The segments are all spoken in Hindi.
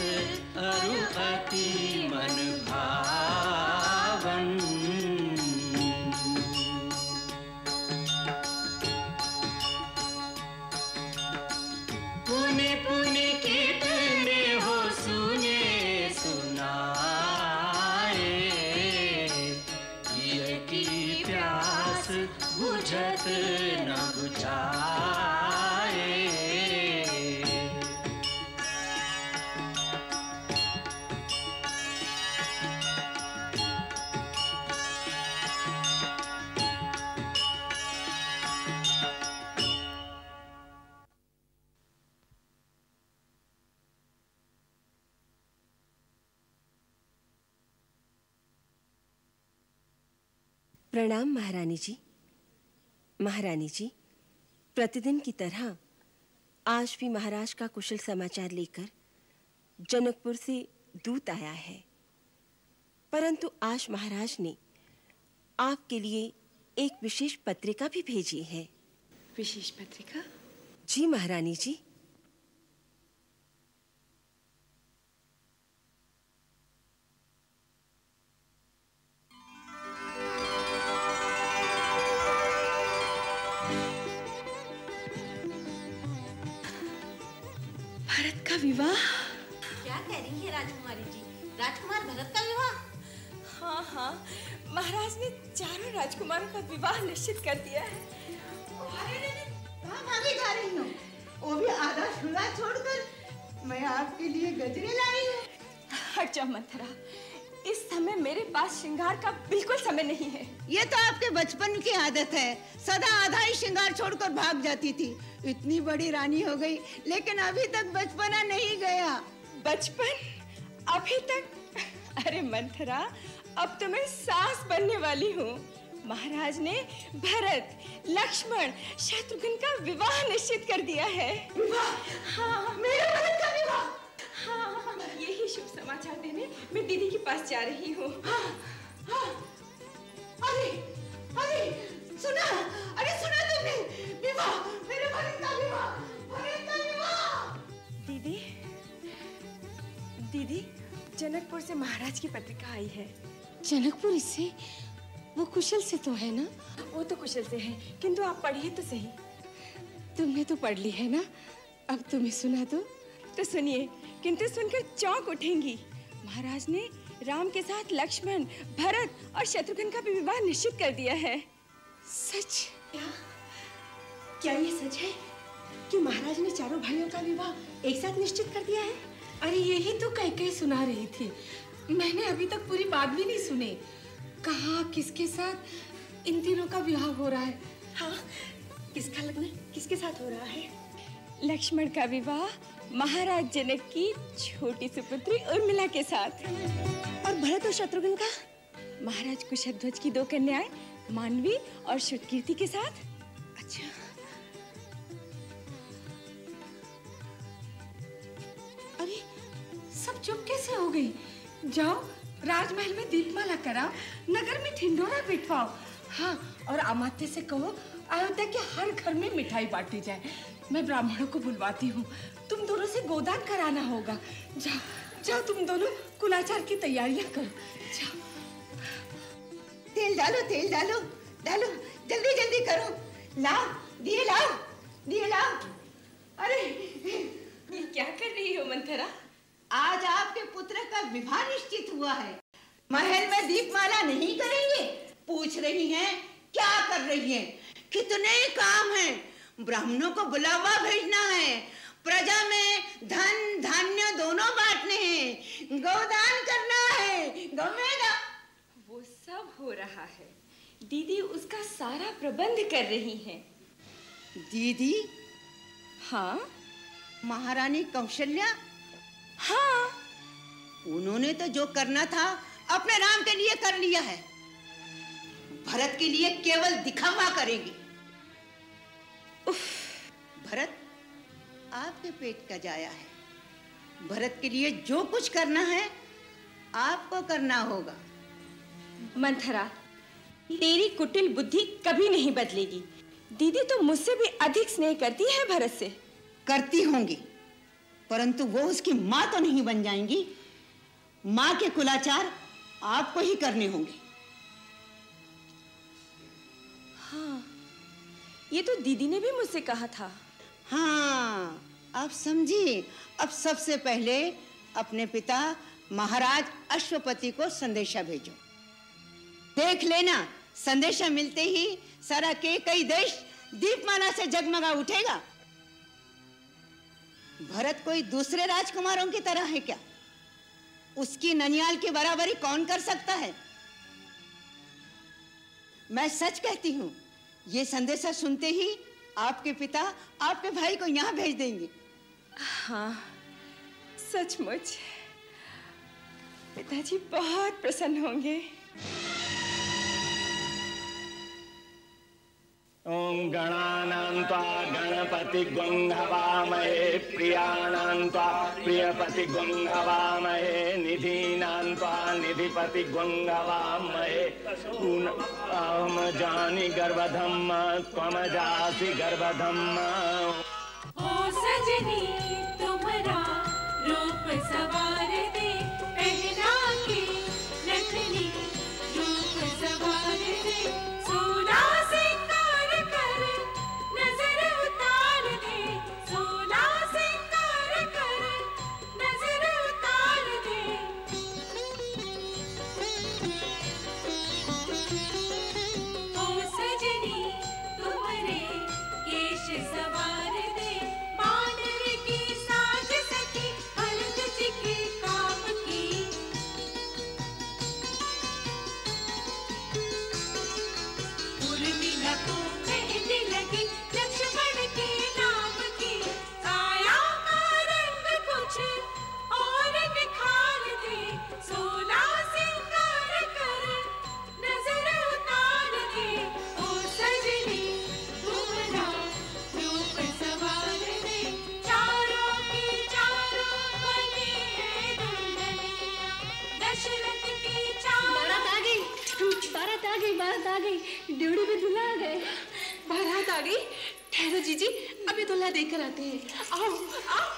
सरस अरु अति मन भावन महारानी जी महारानी जी प्रतिदिन की तरह आज भी महाराज का कुशल समाचार लेकर जनकपुर से दूत आया है। परंतु आज महाराज ने आपके लिए एक विशेष पत्रिका भी भेजी है। विशेष पत्रिका? जी महारानी जी जाती थी। इतनी बड़ी रानी हो गई लेकिन अभी तक बचपना नहीं गया। बचपन? अभी तक? अरे मंथरा अब तो मैं सास बनने वाली हूँ। महाराज ने भरत लक्ष्मण शत्रुघ्न का विवाह निश्चित कर दिया है। हाँ मेरे भरत का विवाह? हाँ यही शुभ समाचार देने मैं दीदी के पास जा रही हूँ। अरे अरे सुना अरे सुना तुमने। जनकपुर से महाराज की पत्रिका आई है। जनकपुर इससे वो कुशल से तो है ना? वो तो कुशल से है किंतु आप पढ़िए तो सही। तुमने तो पढ़ ली है ना? अब तुम्हें सुना दो। तो सुनिए किंतु सुनकर चौंक उठेंगी। महाराज ने राम के साथ लक्ष्मण भरत और शत्रुघ्न का भी विवाह निश्चित कर दिया है। सच? क्या? क्या ये सच है? कि महाराज ने चारों भाइयों का विवाह एक साथ निश्चित कर दिया है? अरे, यही तो कह कह सुना रही थी। मैंने अभी तक पूरी बात भी नहीं सुनी। कहा, किसके साथ? इन तीनों का विवाह हो रहा है। हाँ किसका लग्न, किसके साथ हो रहा है? लक्ष्मण का विवाह, महाराज जनक की छोटी सुपुत्री उर्मिला के साथ। और भरत और शत्रुघ्न का? महाराज कुशध्वज की दो कन्याएँ, मानवी और श्रुतकीर्ति के साथ। सब चुप कैसे हो गई? जाओ, राजमहल में दीपमाला कराओ, नगर में ठिंडोरा बिठवाओ। हाँ और अमात्य से कहो, अयोध्या के हर घर में मिठाई बांटी जाए। मैं ब्राह्मणों को बुलवाती हूँ। तुम दोनों से गोदान कराना होगा। जाओ जाओ तुम दोनों, कुलाचार की तैयारियाँ करो। जाओ। तेल डालो तेल डालो डालो। जल्दी जल्दी करो। लाओ, दिए लाओ दिए लाओ। अरे, ये क्या कर रही हो, मंथरा? आज आपके पुत्र का विवाह निश्चित हुआ है। महल में दीपमाला नहीं करेंगे? पूछ रही हैं क्या कर रही हैं? कितने काम हैं? ब्राह्मणों को बुलावा भेजना है। प्रजा में धन धान्य दोनों बांटने हैं। गोदान करना है। गमेगा वो सब हो रहा है। दीदी उसका सारा प्रबंध कर रही है। दीदी? हाँ? महारानी कौशल्या? हाँ। उन्होंने तो जो करना था अपने राम के लिए कर लिया है। भरत के लिए केवल दिखावा करेंगी। भरत आपके पेट का जाया है। भरत के लिए जो कुछ करना है आपको करना होगा। मंथरा तेरी कुटिल बुद्धि कभी नहीं बदलेगी। दीदी तो मुझसे भी अधिक स्नेह करती है भरत से। करती होंगी। परंतु वो उसकी माँ तो नहीं बन जाएँगी। माँ के कुलाचार आपको ही करने होंगे। हाँ ये तो दीदी ने भी मुझसे कहा था। हाँ आप समझिए अब सबसे पहले अपने पिता महाराज अश्वपति को संदेशा भेजो। देख लेना संदेशा मिलते ही सारा के कई देश दीपमाला से जगमगा उठेगा। भरत कोई दूसरे राजकुमारों की तरह है क्या? उसकी ननियाल की बराबरी कौन कर सकता है? मैं सच कहती हूँ, ये संदेशा सुनते ही आपके पिता आपके भाई को यहाँ भेज देंगे। हाँ सचमुच। पिताजी बहुत प्रसन्न होंगे। ॐ गणानां त्वा गणपतिगुङ्हवामहे प्रियाणां त्वा प्रियपतिगुङ्हवामहे निधीनां त्वा अहं जानि गर्भधम् त्वमजासि गर्भधम् ओ सजनी तुम्हारा रूप सवार। गई बारात आ गई? ड्यूटी पे दूल्हा आ गए। बारात आ गई? ठहरो जीजी, अभी दूल्हा देकर आते हैं। आओ आओ।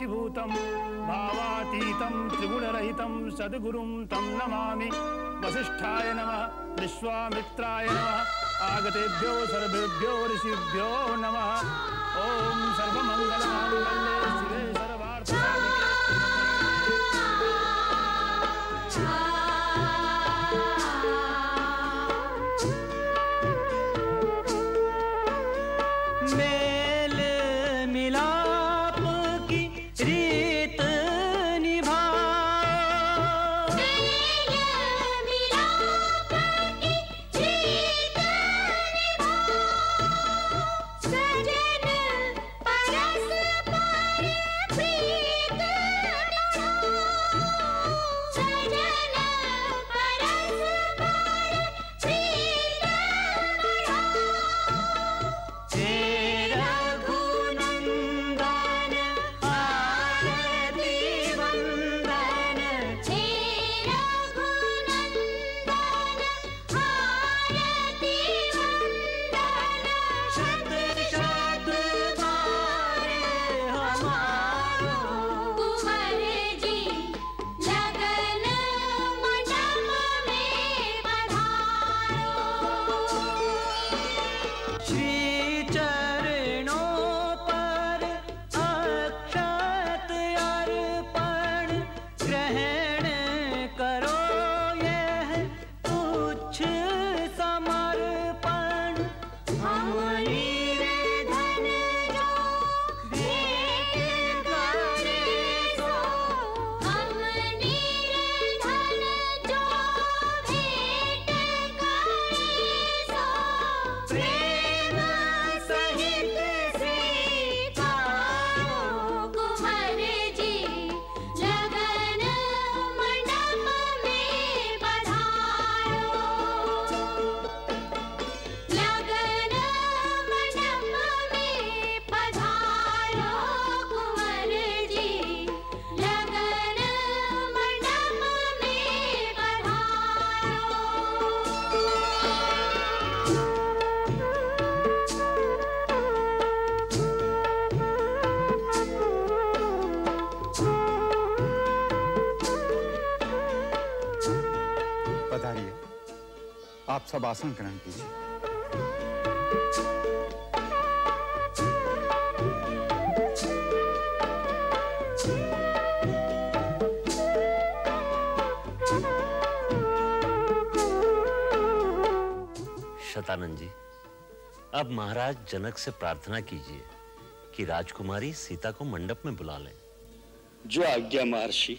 साक्षिभूतं भावातीतं, त्रिगुणरहितं सद्गुरुं तं नमामि। वसिष्ठाय नम, विश्वामित्राय नमः, आगतेभ्यो सर्वेभ्यो ऋषिभ्यो नम। ओं सर्वमङ्गलमाङ्गल्ये शिवे सब आसन ग्रहण कीजिए। शतानंद जी अब महाराज जनक से प्रार्थना कीजिए कि राजकुमारी सीता को मंडप में बुला लें। जो आज्ञा महर्षि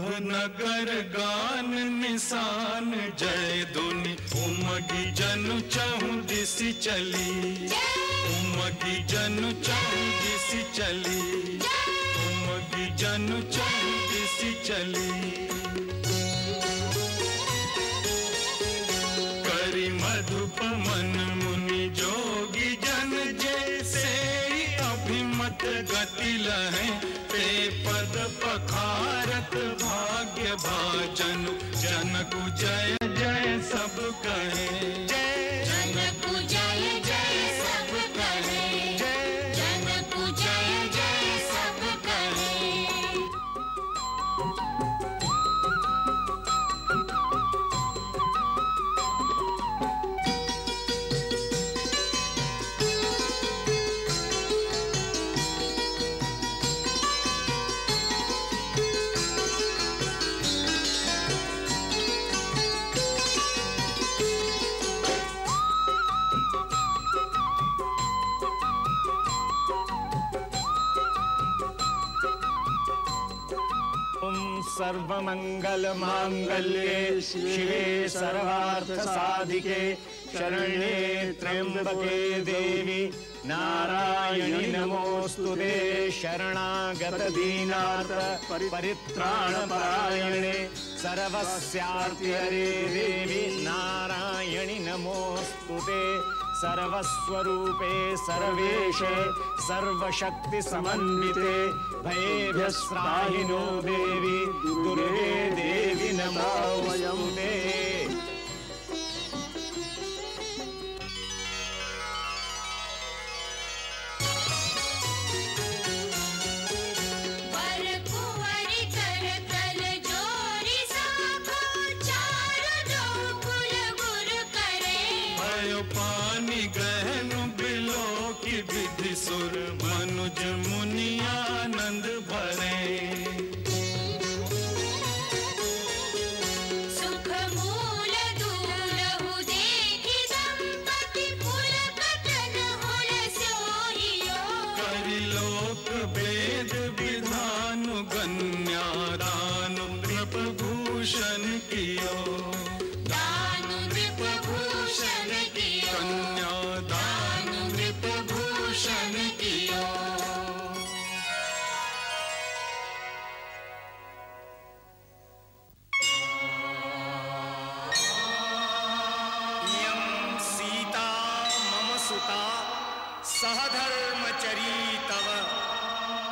नगर गान निशान, जय दुनि उमगी जनु चहु दिसि चली। उमगी जनु चहु दिसि चली। उमगी जनु चहु दिसि चली। करी मधुप मन मुनि जोगी जन जैसे अभिमत गति लहे। ते पद भाग्य भाजन जनक जय जय सब कहे। सर्वमङ्गलमाङ्गल्ये शिवे सर्वार्थसाधिके शरण्ये त्र्यम्बके देवी नारायणि नमोऽस्तु ते शरणागतदीनार्थ परित्राणपरायणे सर्वस्यार्तिहरे देवी नारायणि नमोऽस्तु ते सर्वस्वरूपे सर्वेशे सर्वशक्तिसमन्विते भयेभ्यस्त्राहिनो देवी दुर्गे देवी नमोऽस्तु ते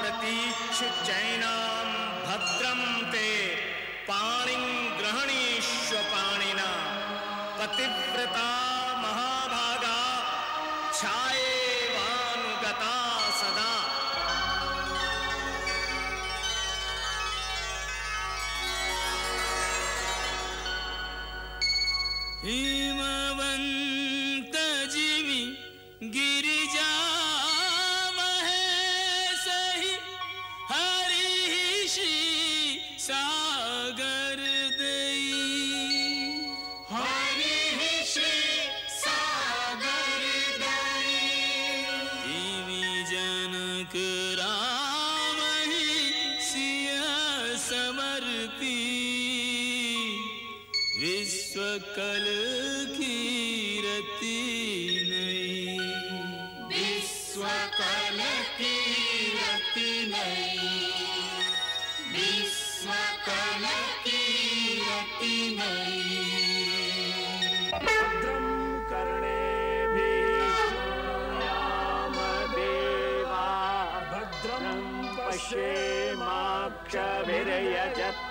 चैनां भद्रं ते पाणिं ग्रहणीष्व पाणिना। पतिव्रता महाभागा छायेवानुगता सदा। हिमवन्त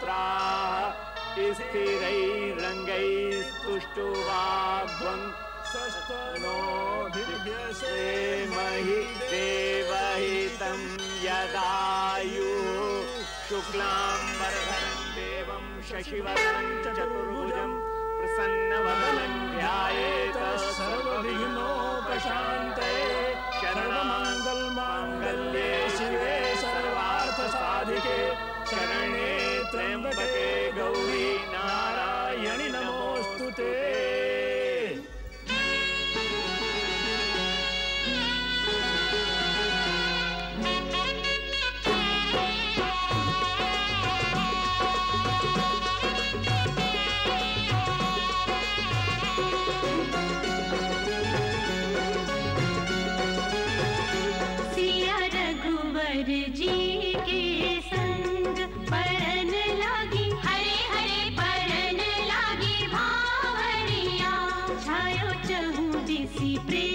पश्येमाक्षभिर्यजत्राः स्थिरैरङ्गैस्तुष्टुवाग्वं। सस्तनो भिर्यसेमहि देवहितं यदायुः। शुक्लाम्बरधरं देवं शशिवर्णं चतुर्भुजं प्रसन्नवदनं ध्यायेत सर्वविघ्नोपशान्तये शरणमङ्गलमाङ्गल्ये शिवे सर्वार्थसाधिके। शरणे त्र्यंबके गौरी नारायणि नमोऽस्तु ते। चहु दिसी प्रेम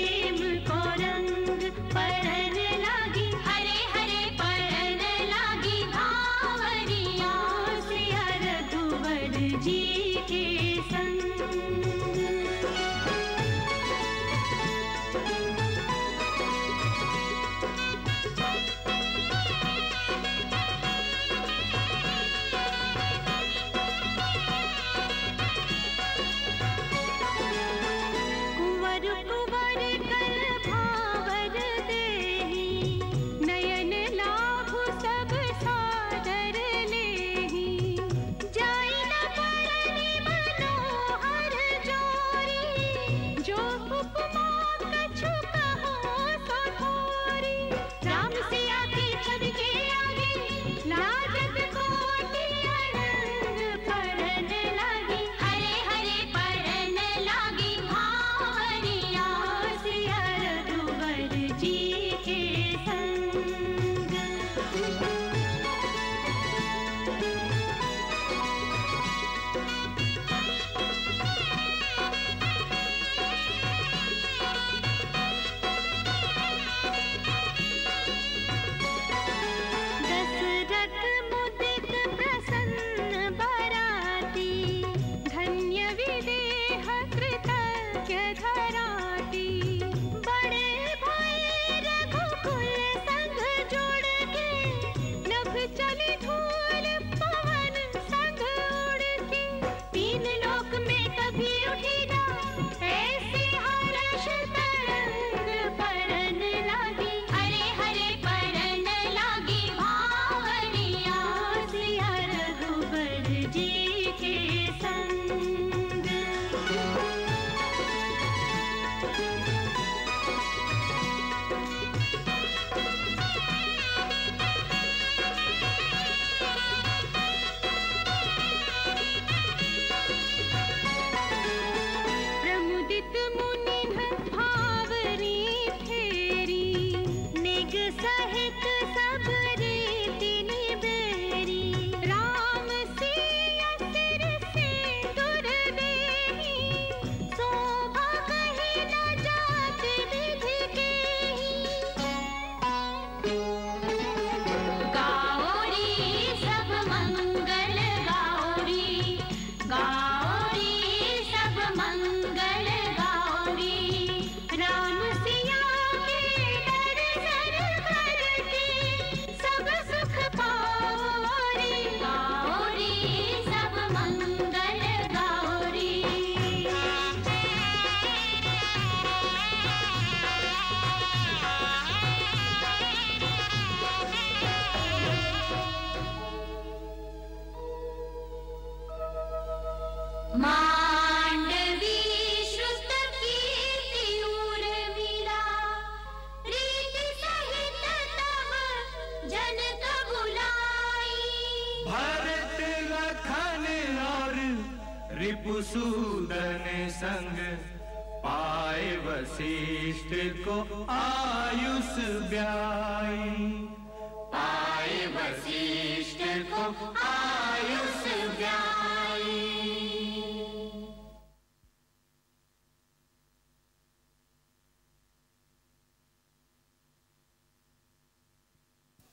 वशिष्ठ को आयुष ब्याई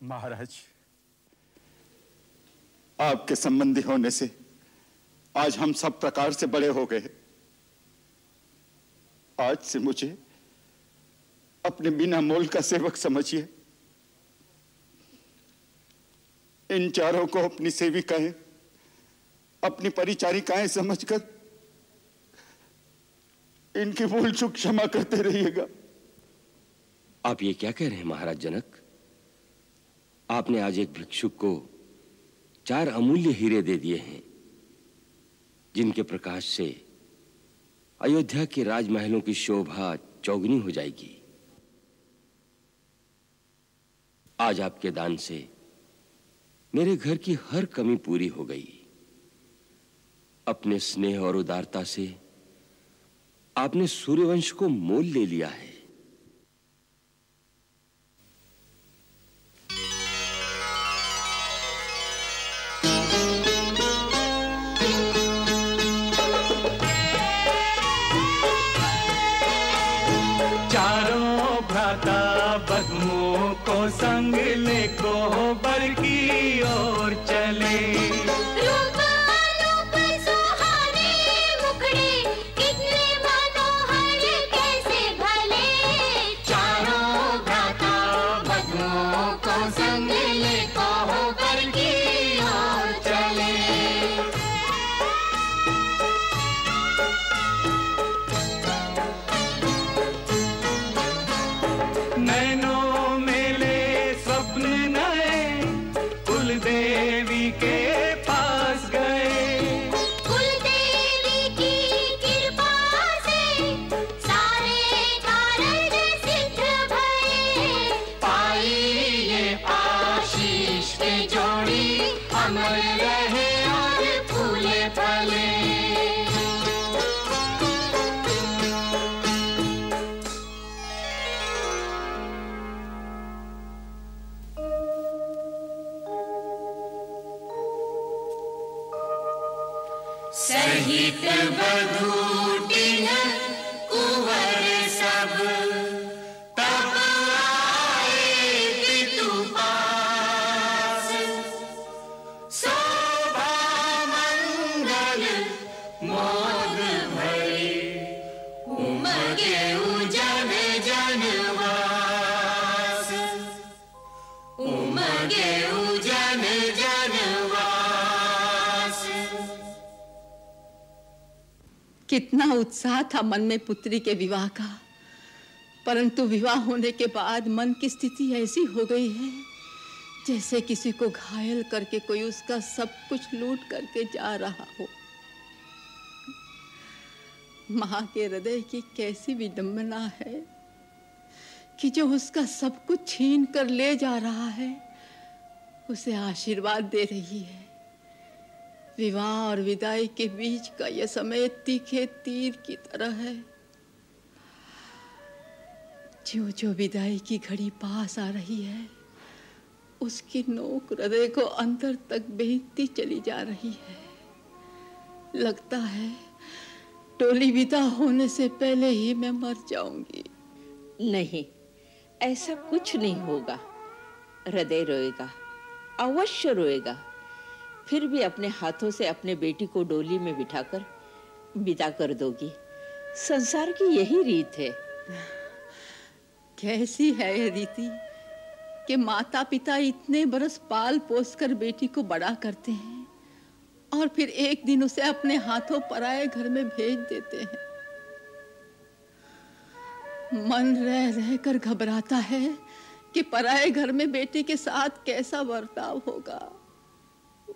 महाराज आपके संबंधी होने से आज हम सब प्रकार से बड़े हो गए आज से मुझे अपने बिना मोल का सेवक समझिए। इन चारों को अपनी सेविकाएँ, अपनी परिचारिकाएँ समझकर, इनकी भूल चूक क्षमा करते रहिएगा। आप ये क्या कह रहे हैं, महाराज जनक? आपने आज एक भिक्षुक को चार अमूल्य हीरे दे दिए हैं, जिनके प्रकाश से अयोध्या के राजमहलों की शोभा चौगनी हो जाएगी। आज आपके दान से मेरे घर की हर कमी पूरी हो गई। अपने स्नेह और उदारता से आपने सूर्यवंश को मोल ले लिया है। सहित बधूटिन कितना उत्साह था मन में पुत्री के विवाह का। परंतु विवाह होने के बाद मन की स्थिति ऐसी हो गई है, जैसे किसी को घायल करके कोई उसका सब कुछ लूट करके जा रहा हो। माँ के हृदय की कैसी विडंबना है कि जो उसका सब कुछ छीन कर ले जा रहा है, उसे आशीर्वाद दे रही है। विवाह और विदाई के बीच का यह समय तीखे तीर की तरह है। जो जो विदाई की घड़ी पास आ रही है, उसकी नोक हृदय को अंदर तक बेचती चली जा रही है। लगता है, टोली विदा होने से पहले ही मैं मर जाऊँगी। नहीं, ऐसा कुछ नहीं होगा। हृदय रोएगा, अवश्य रोएगा। फिर भी अपने हाथों से अपने बेटी को डोली में बिठाकर विदा कर दोगी। संसार की यही रीत है। कैसी है यह रीति कि माता पिता इतने बरस पाल पोस कर बेटी को बड़ा करते हैं और फिर एक दिन उसे अपने हाथों पराए घर में भेज देते हैं। मन रह रह कर घबराता है कि पराए घर में बेटी के साथ कैसा बर्ताव होगा।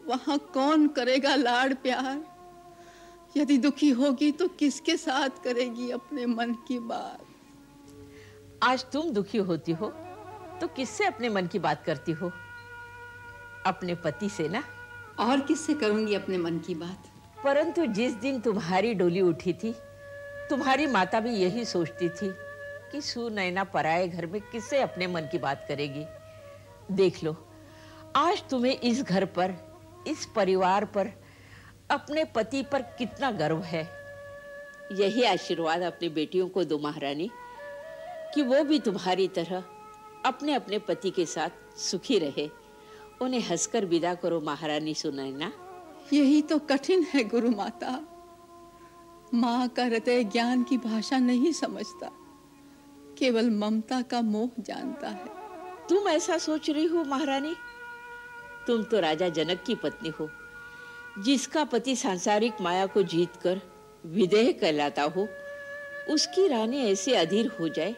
वहाँ कौन करेगा लाड़ प्यार? यदि दुखी होगी तो किसके साथ करेगी अपने मन की बात? आज तुम दुखी होती हो तो किससे अपने मन की बात करती हो? अपने पति से ना? और किससे करूँगी अपने मन की बात? परंतु जिस दिन तुम्हारी डोली उठी थी तुम्हारी माता भी यही सोचती थी कि सुनैना पराए घर में किससे अपने मन की बात करेगी। देख लो आज तुम्हें इस घर पर इस परिवार पर अपने पति पर कितना गर्व है। यही आशीर्वाद अपनी बेटियों को दो महारानी कि वो भी तुम्हारी तरह अपने अपने पति के साथ सुखी रहे। उन्हें हंसकर विदा करो महारानी सुनैना। यही तो कठिन है गुरु माता। माँ का हृदय ज्ञान की भाषा नहीं समझता केवल ममता का मोह जानता है। तुम ऐसा सोच रही हो महारानी? तुम तो राजा जनक की पत्नी हो जिसका पति सांसारिक माया को जीतकर विदेह कहलाता हो उसकी रानी ऐसे अधीर हो जाए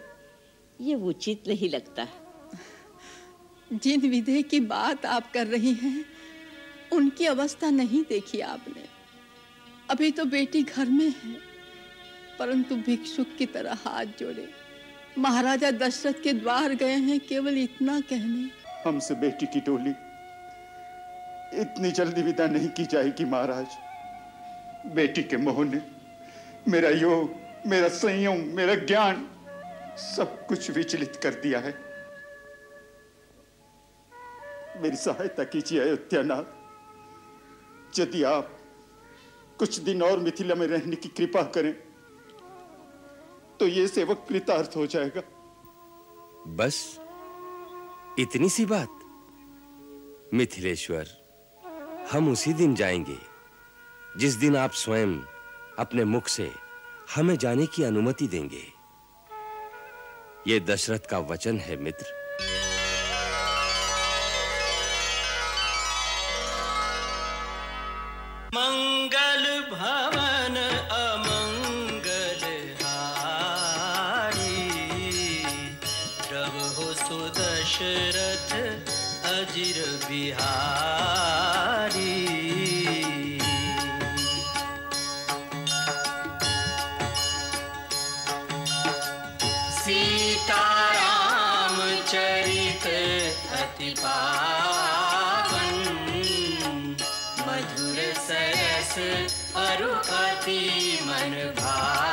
ये उचित नहीं लगता। जिन विदेह की बात आप कर रही हैं उनकी अवस्था नहीं देखी आपने। अभी तो बेटी घर में है परंतु भिक्षुक की तरह हाथ जोड़े। महाराजा दशरथ के द्वार गए हैं केवल इतना कहने। हमसे बेटी की डोली इतनी जल्दी विदा नहीं की जाएगी, महाराज। बेटी के मोह ने मेरा योग, मेरा संयम, मेरा ज्ञान सब कुछ विचलित कर दिया है। मेरी सहायता कीजिए अयोध्यानाथ यदि आप कुछ दिन और मिथिला में रहने की कृपा करें तो ये सेवक कृतार्थ हो जाएगा। बस इतनी सी बात, मिथिलेश्वर। हम उसी दिन जाएँगे, जिस दिन आप स्वयं अपने मुख से हमें जाने की अनुमति देंगे। ये दशरथ का वचन है, मित्र। अरु अति मन भावन